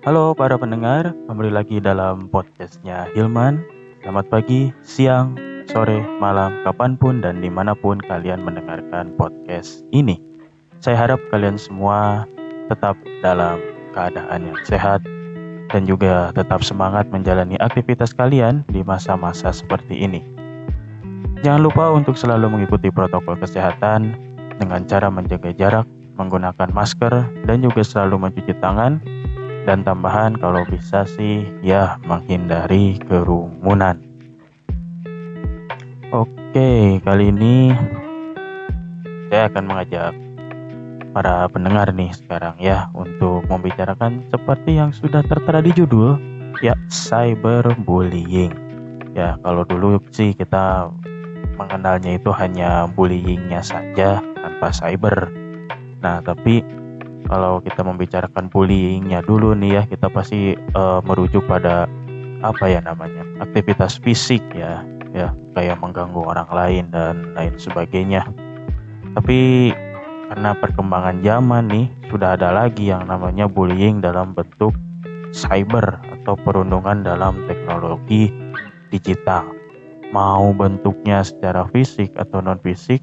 Halo para pendengar, kembali lagi dalam podcastnya Hilman. Selamat pagi, siang, sore, malam, kapan pun dan di mana pun kalian mendengarkan podcast ini. Saya harap kalian semua tetap dalam keadaan yang sehat dan juga tetap semangat menjalani aktivitas kalian di masa-masa seperti ini. Jangan lupa untuk selalu mengikuti protokol kesehatan dengan cara menjaga jarak, menggunakan masker, dan juga selalu mencuci tangan dan tambahan kalau bisa sih ya menghindari kerumunan. Oke, kali ini saya akan mengajak para pendengar nih sekarang ya untuk membicarakan seperti yang sudah tertera di judul ya cyberbullying. Ya, kalau dulu sih kita mengenalnya itu hanya bullyingnya saja tanpa cyber. Nah, tapi kalau kita membicarakan bullyingnya dulu nih ya kita pasti uh, merujuk pada apa ya namanya aktivitas fisik ya ya kayak mengganggu orang lain dan lain sebagainya. Tapi karena perkembangan zaman nih sudah ada lagi yang namanya bullying dalam bentuk cyber atau perundungan dalam teknologi digital. Mau bentuknya secara fisik atau non fisik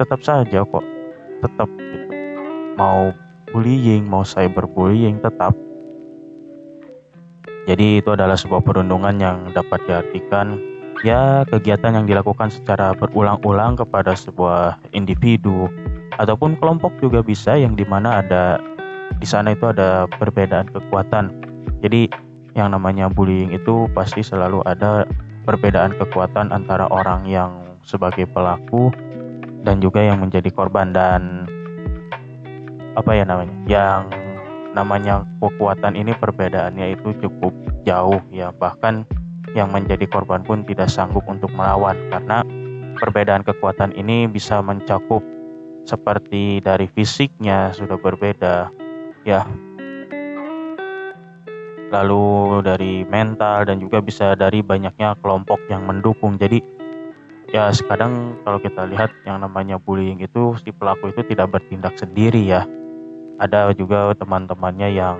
tetap saja kok tetap mau bullying, mau cyberbullying tetap. Jadi itu adalah sebuah perundungan yang dapat diartikan ya kegiatan yang dilakukan secara berulang-ulang kepada sebuah individu ataupun kelompok juga bisa yang di mana ada di sana itu ada perbedaan kekuatan. Jadi yang namanya bullying itu pasti selalu ada perbedaan kekuatan antara orang yang sebagai pelaku dan juga yang menjadi korban dan apa ya namanya yang namanya kekuatan ini perbedaannya itu cukup jauh ya. Bahkan yang menjadi korban pun tidak sanggup untuk melawan karena perbedaan kekuatan ini bisa mencakup seperti dari fisiknya sudah berbeda ya. Lalu dari mental dan juga bisa dari banyaknya kelompok yang mendukung. Jadi ya sekarang kalau kita lihat yang namanya bullying itu si pelaku itu tidak bertindak sendiri ya ada juga teman-temannya yang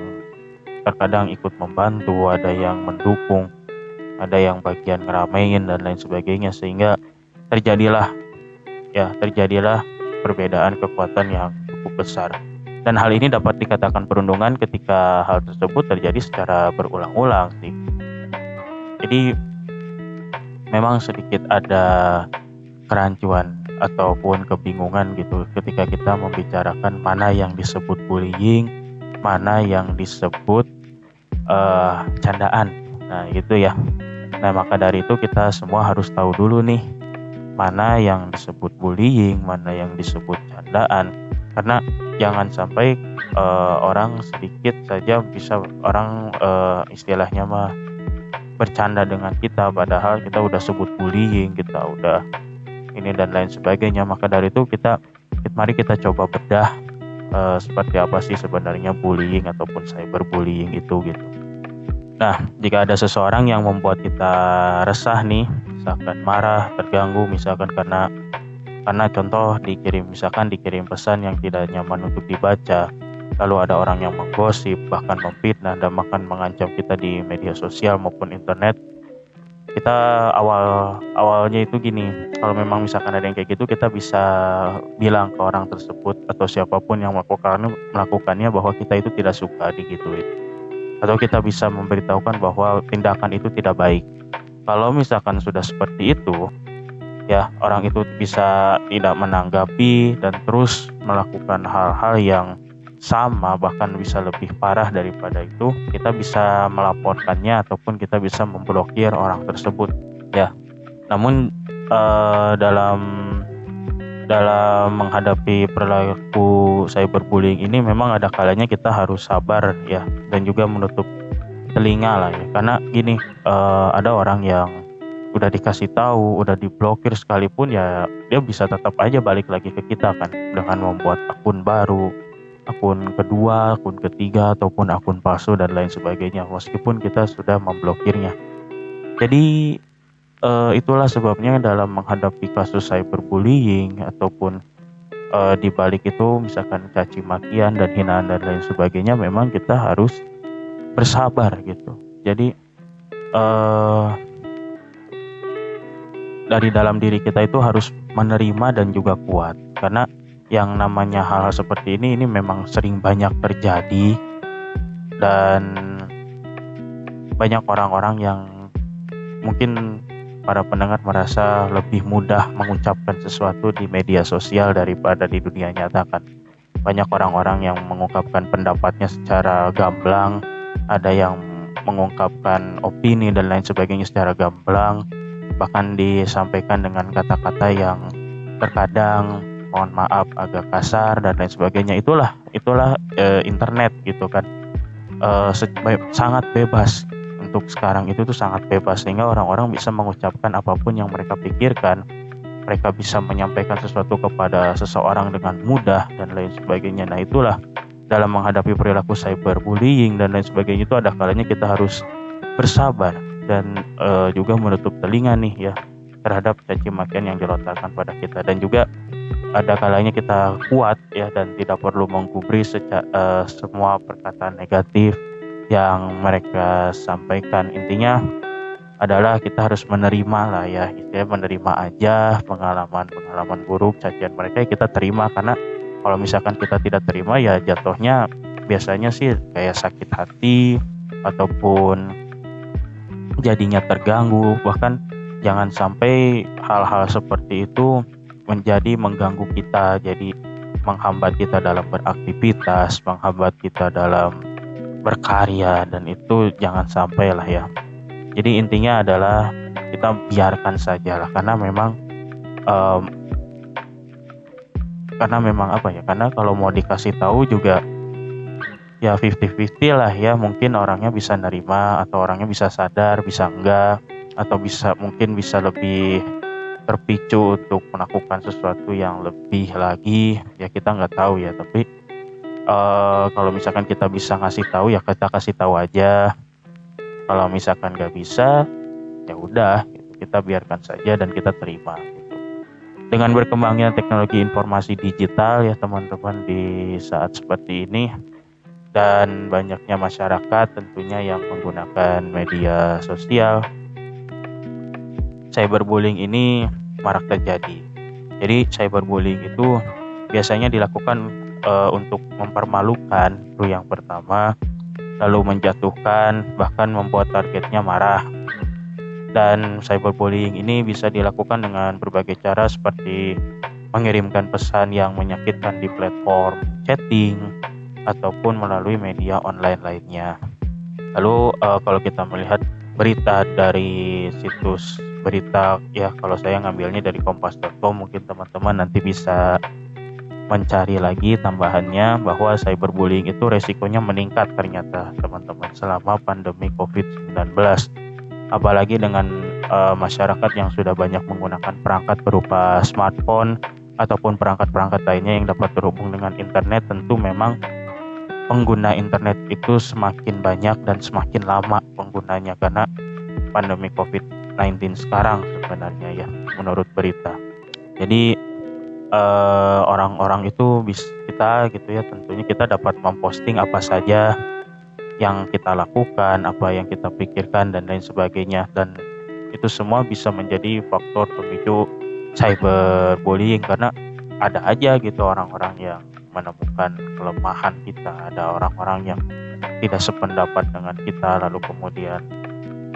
terkadang ikut membantu, ada yang mendukung, ada yang bagian ngeramein dan lain sebagainya sehingga terjadilah ya terjadilah perbedaan kekuatan yang cukup besar. Dan hal ini dapat dikatakan perundungan ketika hal tersebut terjadi secara berulang-ulang sih. Jadi memang sedikit ada kerancuan ataupun kebingungan gitu ketika kita membicarakan mana yang disebut bullying, mana yang disebut uh, candaan. Nah, gitu ya. Nah, maka dari itu kita semua harus tahu dulu nih mana yang disebut bullying, mana yang disebut candaan. Karena jangan sampai uh, orang sedikit saja bisa orang uh, istilahnya mah bercanda dengan kita padahal kita udah sebut bullying, kita udah ini dan lain sebagainya. Maka dari itu kita mari kita coba bedah uh, seperti apa sih sebenarnya bullying ataupun cyberbullying itu gitu. Nah jika ada seseorang yang membuat kita resah nih misalkan marah terganggu misalkan karena karena contoh dikirim misalkan dikirim pesan yang tidak nyaman untuk dibaca lalu ada orang yang menggosip bahkan memfitnah dan bahkan mengancam kita di media sosial maupun internet kita awal awalnya itu gini kalau memang misalkan ada yang kayak gitu kita bisa bilang ke orang tersebut atau siapa pun yang melakukan melakukannya bahwa kita itu tidak suka digituin. Atau kita bisa memberitahukan bahwa tindakan itu tidak baik. Kalau misalkan sudah seperti itu ya orang itu bisa tidak menanggapi dan terus melakukan hal-hal yang sama bahkan bisa lebih parah daripada itu kita bisa melaporkannya ataupun kita bisa memblokir orang tersebut ya. Namun uh, dalam dalam menghadapi perilaku cyberbullying ini memang ada kalanya kita harus sabar ya dan juga menutup telinga lah ya. Karena gini uh, ada orang yang udah dikasih tahu udah diblokir sekalipun ya dia bisa tetap aja balik lagi ke kita kan dengan membuat akun baru akun kedua, akun ketiga, ataupun akun palsu dan lain sebagainya, meskipun kita sudah memblokirnya. Jadi uh, itulah sebabnya dalam menghadapi kasus cyberbullying ataupun uh, di balik itu misalkan caci makian dan hinaan dan lain sebagainya memang kita harus bersabar gitu jadi uh, dari dalam diri kita itu harus menerima dan juga kuat karena yang namanya hal, hal seperti ini ini memang sering banyak terjadi. Dan banyak orang-orang yang mungkin para pendengar merasa lebih mudah mengucapkan sesuatu di media sosial daripada di dunia nyata kan. Banyak orang-orang yang mengungkapkan pendapatnya secara gamblang ada yang mengungkapkan opini dan lain sebagainya secara gamblang bahkan disampaikan dengan kata-kata yang terkadang mohon maaf agak kasar dan lain sebagainya. Itulah itulah e, internet gitu kan. E, sangat bebas. Untuk sekarang itu tuh sangat bebas sehingga orang-orang bisa mengucapkan apa pun yang mereka pikirkan. Mereka bisa menyampaikan sesuatu kepada seseorang dengan mudah dan lain sebagainya. Nah itulah dalam menghadapi perilaku cyberbullying dan lain sebagainya itu ada kalanya kita harus bersabar dan e, juga menutup telinga nih ya terhadap caci makian yang dilontarkan pada kita. Dan juga ada kalanya kita kuat ya dan tidak perlu menggubri seca, uh, semua perkataan negatif yang mereka sampaikan. Intinya adalah kita harus menerima lah ya istilahnya menerima aja pengalaman-pengalaman buruk cacian mereka ya kita terima. Karena kalau misalkan kita tidak terima ya jatuhnya biasanya sih kayak sakit hati ataupun jadinya terganggu. Bahkan jangan sampai hal-hal seperti itu menjadi mengganggu kita, jadi menghambat kita dalam beraktivitas, menghambat kita dalam berkarya dan itu jangan sampai lah ya. Jadi intinya adalah kita biarkan saja lah karena memang um, karena memang apa ya? Karena kalau mau dikasih tahu juga ya 50-50 lah ya mungkin orangnya bisa nerima atau orangnya bisa sadar bisa enggak atau bisa mungkin bisa lebih terpicu untuk melakukan sesuatu yang lebih lagi ya kita nggak tahu ya tapi uh, kalau misalkan kita bisa ngasih tahu ya kita kasih tahu aja kalau misalkan nggak bisa ya udah gitu. kita biarkan saja dan kita terima gitu. dengan berkembangnya teknologi informasi digital ya teman-teman di saat seperti ini dan banyaknya masyarakat tentunya yang menggunakan media sosial cyberbullying ini marak terjadi. Jadi cyberbullying itu biasanya dilakukan uh, untuk mempermalukan itu yang pertama, lalu menjatuhkan bahkan membuat targetnya marah. Dan cyberbullying ini bisa dilakukan dengan berbagai cara seperti mengirimkan pesan yang menyakitkan di platform chatting ataupun melalui media online lainnya. Lalu uh, kalau kita melihat berita dari situs berita ya kalau saya ngambilnya dari kompas.com mungkin teman-teman nanti bisa mencari lagi tambahannya bahwa cyberbullying itu resikonya meningkat ternyata teman-teman selama pandemi COVID-19 apalagi dengan uh, masyarakat yang sudah banyak menggunakan perangkat berupa smartphone ataupun perangkat-perangkat lainnya yang dapat terhubung dengan internet tentu memang pengguna internet itu semakin banyak dan semakin lama penggunanya karena pandemi COVID-19 sekarang sebenarnya ya menurut berita. Jadi eh, orang-orang eh, itu bisa kita gitu ya tentunya kita dapat memposting apa saja yang kita lakukan, apa yang kita pikirkan dan lain sebagainya dan itu semua bisa menjadi faktor pemicu cyberbullying karena ada aja gitu orang-orang yang menemukan kelemahan kita, ada orang-orang yang tidak sependapat dengan kita lalu kemudian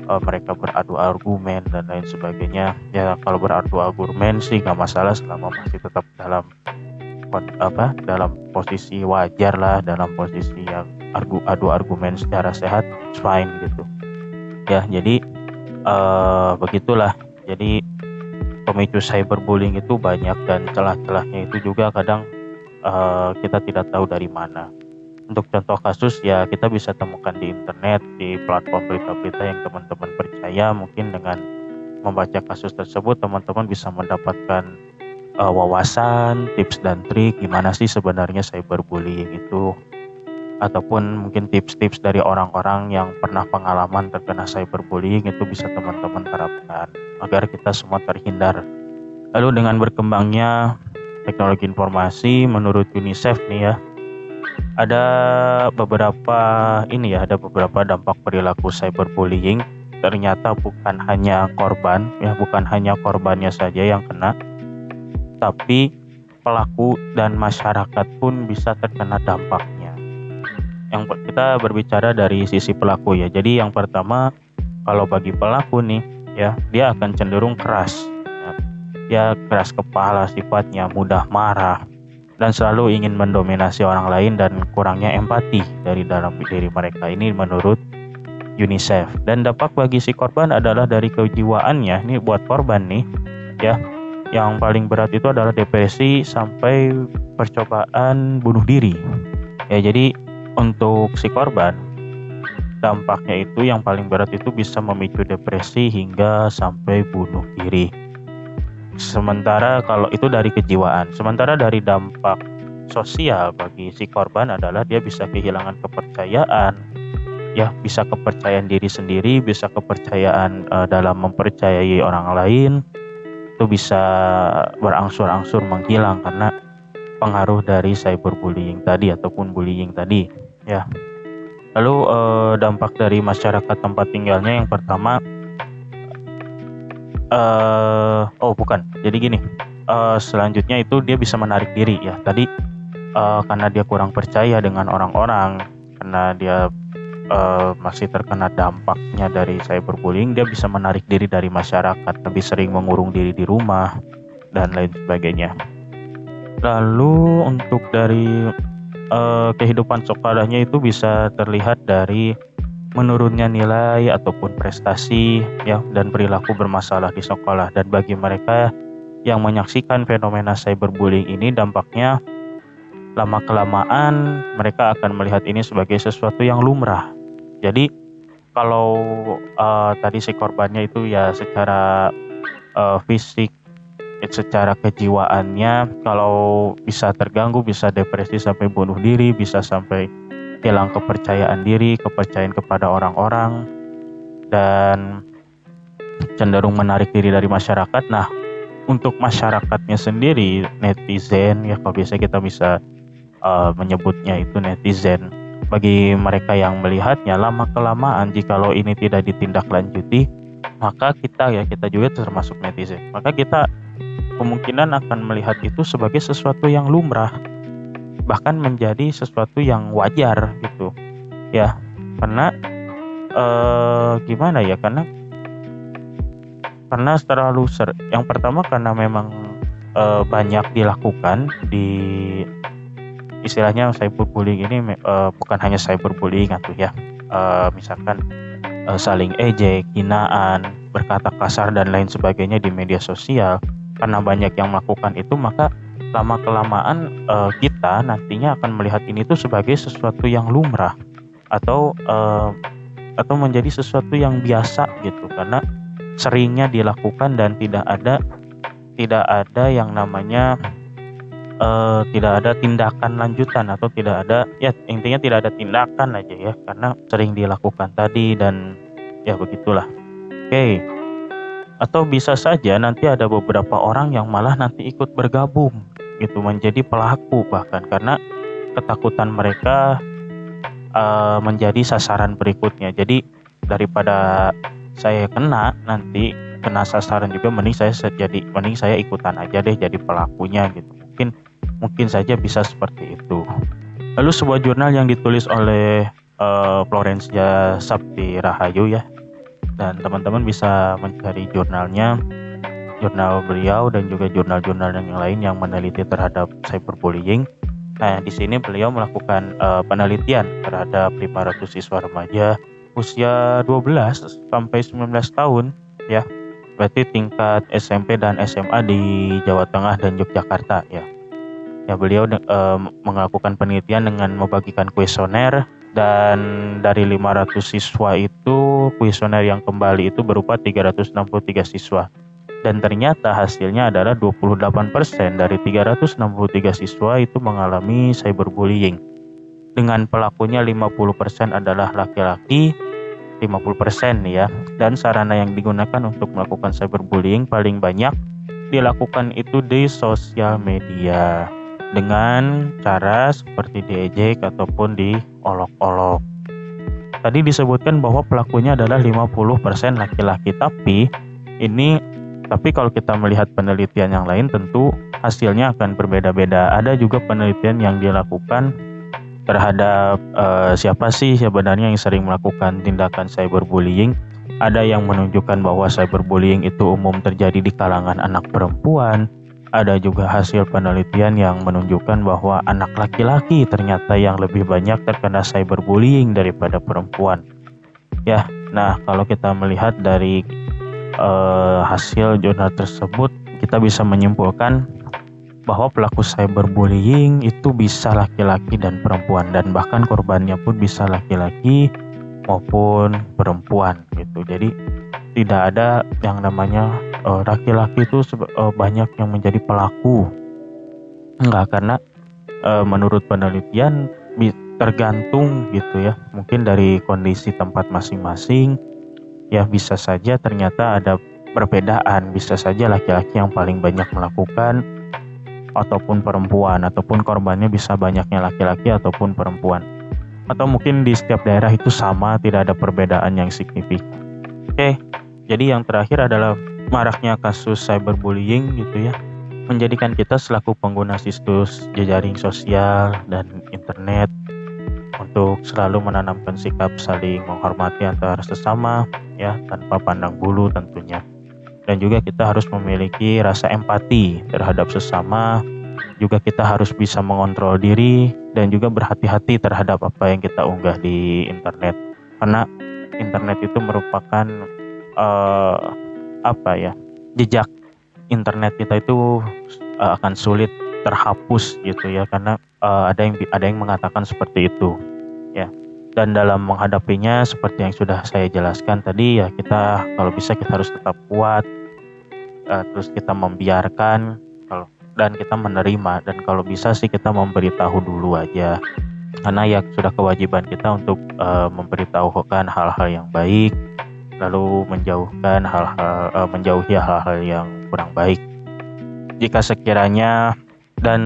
uh, mereka beradu argumen dan lain sebagainya. Ya kalau beradu argumen sih nggak masalah selama masih tetap dalam apa dalam posisi wajar lah dalam posisi yang argu, adu argumen secara sehat fine gitu. Ya jadi uh, begitulah. Jadi pemicu cyberbullying itu banyak dan celah-celahnya itu juga kadang uh, kita tidak tahu dari mana untuk contoh kasus ya kita bisa temukan di internet di platform berita-berita yang teman-teman percaya. Mungkin dengan membaca kasus tersebut teman-teman bisa mendapatkan uh, wawasan tips dan trik gimana sih sebenarnya cyberbullying itu. Ataupun mungkin tips-tips dari orang-orang yang pernah pengalaman terkena cyberbullying itu bisa teman-teman terapkan agar kita semua terhindar. Lalu dengan berkembangnya teknologi informasi menurut UNICEF nih ya ada beberapa ini ya ada beberapa dampak perilaku cyberbullying. Ternyata bukan hanya korban ya bukan hanya korbannya saja yang kena tapi pelaku dan masyarakat pun bisa terkena dampaknya. Yang kita berbicara dari sisi pelaku ya. Jadi yang pertama kalau bagi pelaku nih ya dia akan cenderung keras. Dia keras kepala sifatnya, mudah marah, dan selalu ingin mendominasi orang lain dan kurangnya empati dari dalam diri mereka. Ini menurut UNICEF. Dan dampak bagi si korban adalah dari kejiwaannya. Ini buat korban nih, ya. Yang paling berat itu adalah depresi sampai percobaan bunuh diri. Ya, jadi untuk si korban dampaknya itu yang paling berat itu bisa memicu depresi hingga sampai bunuh diri. Sementara kalau itu dari kejiwaan, sementara dari dampak sosial bagi si korban adalah dia bisa kehilangan kepercayaan, ya bisa kepercayaan diri sendiri, bisa kepercayaan uh, dalam mempercayai orang lain, itu bisa berangsur-angsur menghilang karena pengaruh dari cyberbullying tadi ataupun bullying tadi, ya. Lalu uh, dampak dari masyarakat tempat tinggalnya yang pertama uh, oh bukan. Jadi gini uh, selanjutnya itu dia bisa menarik diri ya. Tadi uh, karena dia kurang percaya dengan orang-orang karena dia uh, masih terkena dampaknya dari cyberbullying dia bisa menarik diri dari masyarakat lebih sering mengurung diri di rumah dan lain sebagainya. Lalu untuk dari uh, kehidupan sekolahnya itu bisa terlihat dari menurunnya nilai ataupun prestasi ya dan perilaku bermasalah di sekolah dan bagi mereka yang menyaksikan fenomena cyberbullying ini dampaknya lama kelamaan mereka akan melihat ini sebagai sesuatu yang lumrah. Jadi kalau uh, tadi si korbannya itu ya secara uh, fisik secara kejiwaannya kalau bisa terganggu bisa depresi sampai bunuh diri bisa sampai hilang kepercayaan diri, kepercayaan kepada orang-orang, dan cenderung menarik diri dari masyarakat. Nah, untuk masyarakatnya sendiri, netizen ya kalau biasa kita bisa uh, menyebutnya itu netizen. Bagi mereka yang melihatnya lama kelamaan jikalau ini tidak ditindaklanjuti, maka kita ya kita juga termasuk netizen. Maka kita kemungkinan akan melihat itu sebagai sesuatu yang lumrah bahkan menjadi sesuatu yang wajar gitu. Ya karena eh, gimana ya karena karena terlalu ser yang pertama karena memang eh, banyak dilakukan di istilahnya cyberbullying ini eh, bukan hanya cyberbullying atau ya eh, misalkan eh, saling ejek, hinaan, berkata kasar dan lain sebagainya di media sosial karena banyak yang melakukan itu maka lama kelamaan uh, kita nantinya akan melihat ini tuh sebagai sesuatu yang lumrah atau uh, atau menjadi sesuatu yang biasa gitu. Karena seringnya dilakukan dan tidak ada tidak ada yang namanya uh, tidak ada tindakan lanjutan atau tidak ada ya intinya tidak ada tindakan aja ya karena sering dilakukan tadi dan ya begitulah. Oke. Okay. atau bisa saja nanti ada beberapa orang yang malah nanti ikut bergabung gitu menjadi pelaku bahkan karena ketakutan mereka uh, menjadi sasaran berikutnya. Jadi daripada saya kena nanti kena sasaran juga mending saya jadi mending saya ikutan aja deh jadi pelakunya gitu. Mungkin mungkin saja bisa seperti itu. Lalu sebuah jurnal yang ditulis oleh uh, Florencia Sabti Rahayu ya. Dan teman-teman bisa mencari jurnalnya jurnal beliau dan juga jurnal-jurnal yang lain yang meneliti terhadap cyberbullying. Nah, di sini beliau melakukan uh, penelitian terhadap 500 siswa remaja usia 12 sampai 19 tahun ya. Berarti tingkat SMP dan SMA di Jawa Tengah dan Yogyakarta ya. Ya, beliau uh, melakukan penelitian dengan membagikan kuesioner dan dari 500 siswa itu kuesioner yang kembali itu berupa 363 siswa dan ternyata hasilnya adalah 28% dari 363 siswa itu mengalami cyberbullying. Dengan pelakunya 50% adalah laki-laki, 50% ya. Dan sarana yang digunakan untuk melakukan cyberbullying paling banyak dilakukan itu di sosial media dengan cara seperti diejek ataupun diolok-olok. Tadi disebutkan bahwa pelakunya adalah 50% laki-laki, tapi ini tapi kalau kita melihat penelitian yang lain tentu hasilnya akan berbeda-beda. Ada juga penelitian yang dilakukan terhadap uh, siapa sih sebenarnya yang sering melakukan tindakan cyberbullying. Ada yang menunjukkan bahwa cyberbullying itu umum terjadi di kalangan anak perempuan, ada juga hasil penelitian yang menunjukkan bahwa anak laki-laki ternyata yang lebih banyak terkena cyberbullying daripada perempuan. Ya, nah kalau kita melihat dari uh, hasil jurnal tersebut, kita bisa menyimpulkan bahwa pelaku cyberbullying itu bisa laki-laki dan perempuan dan bahkan korbannya pun bisa laki-laki maupun perempuan gitu. Jadi tidak ada yang namanya Eh, laki-laki uh, itu uh, banyak yang menjadi pelaku. Enggak karena uh, menurut penelitian tergantung gitu ya. Mungkin dari kondisi tempat masing-masing ya bisa saja ternyata ada perbedaan. Bisa saja laki-laki yang paling banyak melakukan ataupun perempuan ataupun korbannya bisa banyaknya laki-laki ataupun perempuan. Atau mungkin di setiap daerah itu sama, tidak ada perbedaan yang signifikan. Oke, jadi yang terakhir adalah maraknya kasus cyberbullying gitu ya menjadikan kita selaku pengguna situs jejaring sosial dan internet untuk selalu menanamkan sikap saling menghormati antara sesama ya tanpa pandang bulu tentunya. Dan juga kita harus memiliki rasa empati terhadap sesama juga kita harus bisa mengontrol diri dan juga berhati-hati terhadap apa yang kita unggah di internet. Karena internet itu merupakan uh, apa ya jejak internet kita itu uh, akan sulit terhapus gitu ya karena uh, ada yang ada yang mengatakan seperti itu ya dan dalam menghadapinya seperti yang sudah saya jelaskan tadi ya kita kalau bisa kita harus tetap kuat uh, terus kita membiarkan kalau dan kita menerima dan kalau bisa sih kita memberitahu dulu aja karena ya sudah kewajiban kita untuk uh, memberitahukan hal-hal yang baik lalu menjauhkan hal-hal uh, menjauhi hal-hal yang kurang baik. Jika sekiranya dan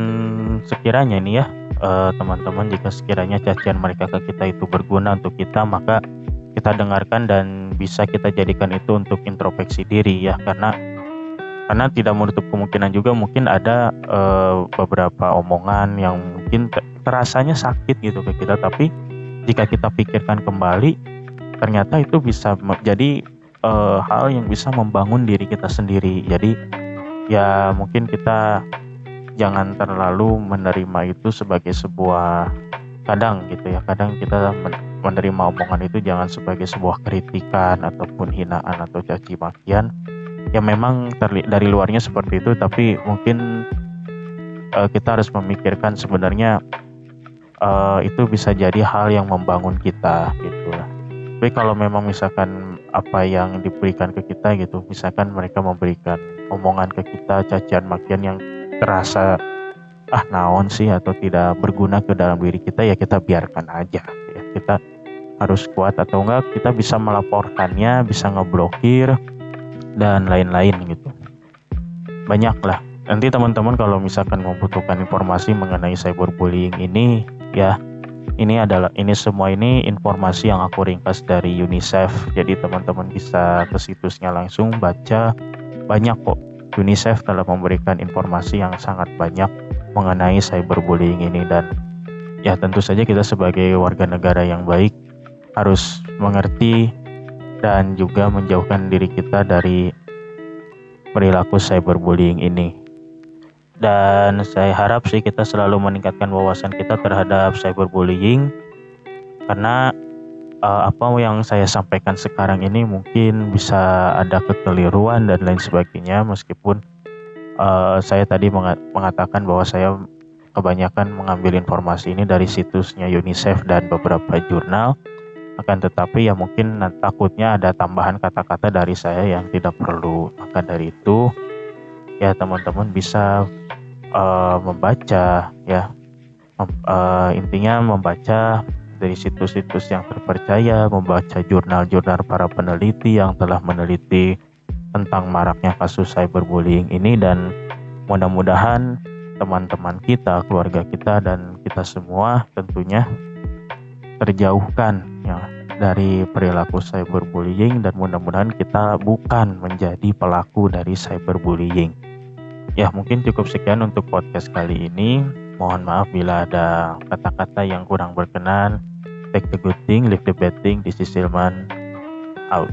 sekiranya ini ya teman teman-teman jika sekiranya cacian mereka ke kita itu berguna untuk kita maka kita dengarkan dan bisa kita jadikan itu untuk introspeksi diri ya karena karena tidak menutup kemungkinan juga mungkin ada uh, beberapa omongan yang mungkin terasanya sakit gitu ke kita tapi jika kita pikirkan kembali ternyata itu bisa menjadi uh, hal yang bisa membangun diri kita sendiri. Jadi ya mungkin kita jangan terlalu menerima itu sebagai sebuah kadang gitu ya. Kadang kita menerima omongan itu jangan sebagai sebuah kritikan ataupun hinaan atau caci makian. Ya memang dari luarnya seperti itu tapi mungkin uh, kita harus memikirkan sebenarnya uh, itu bisa jadi hal yang membangun kita gitu tapi kalau memang misalkan apa yang diberikan ke kita gitu misalkan mereka memberikan omongan ke kita cacian makian yang terasa ah naon sih? atau tidak berguna ke dalam diri kita ya kita biarkan aja. Ya kita harus kuat atau enggak kita bisa melaporkannya bisa ngeblokir dan lain-lain gitu. Banyak lah nanti teman-teman kalau misalkan membutuhkan informasi mengenai cyberbullying ini ya ini adalah ini semua ini informasi yang aku ringkas dari UNICEF. Jadi teman-teman bisa ke situsnya langsung baca. Banyak kok. UNICEF telah memberikan informasi yang sangat banyak mengenai cyberbullying ini dan ya tentu saja kita sebagai warga negara yang baik harus mengerti dan juga menjauhkan diri kita dari perilaku cyberbullying ini. Dan saya harap sih kita selalu meningkatkan wawasan kita terhadap cyberbullying karena uh, apa yang saya sampaikan sekarang ini mungkin bisa ada kekeliruan dan lain sebagainya meskipun uh, saya tadi mengatakan bahwa saya kebanyakan mengambil informasi ini dari situsnya UNICEF dan beberapa jurnal. Akan tetapi ya mungkin takutnya ada tambahan kata-kata dari saya yang tidak perlu. Maka dari itu ya teman-teman bisa uh, membaca ya. Uh, intinya membaca dari situs-situs yang terpercaya membaca jurnal-jurnal para peneliti yang telah meneliti tentang maraknya kasus cyberbullying ini dan mudah-mudahan teman-teman kita, keluarga kita dan kita semua tentunya terjauhkan ya dari perilaku cyberbullying dan mudah-mudahan kita bukan menjadi pelaku dari cyberbullying. Ya, mungkin cukup sekian untuk podcast kali ini. Mohon maaf bila ada kata-kata yang kurang berkenan. Take the good thing, leave the bad thing. This is Silman out.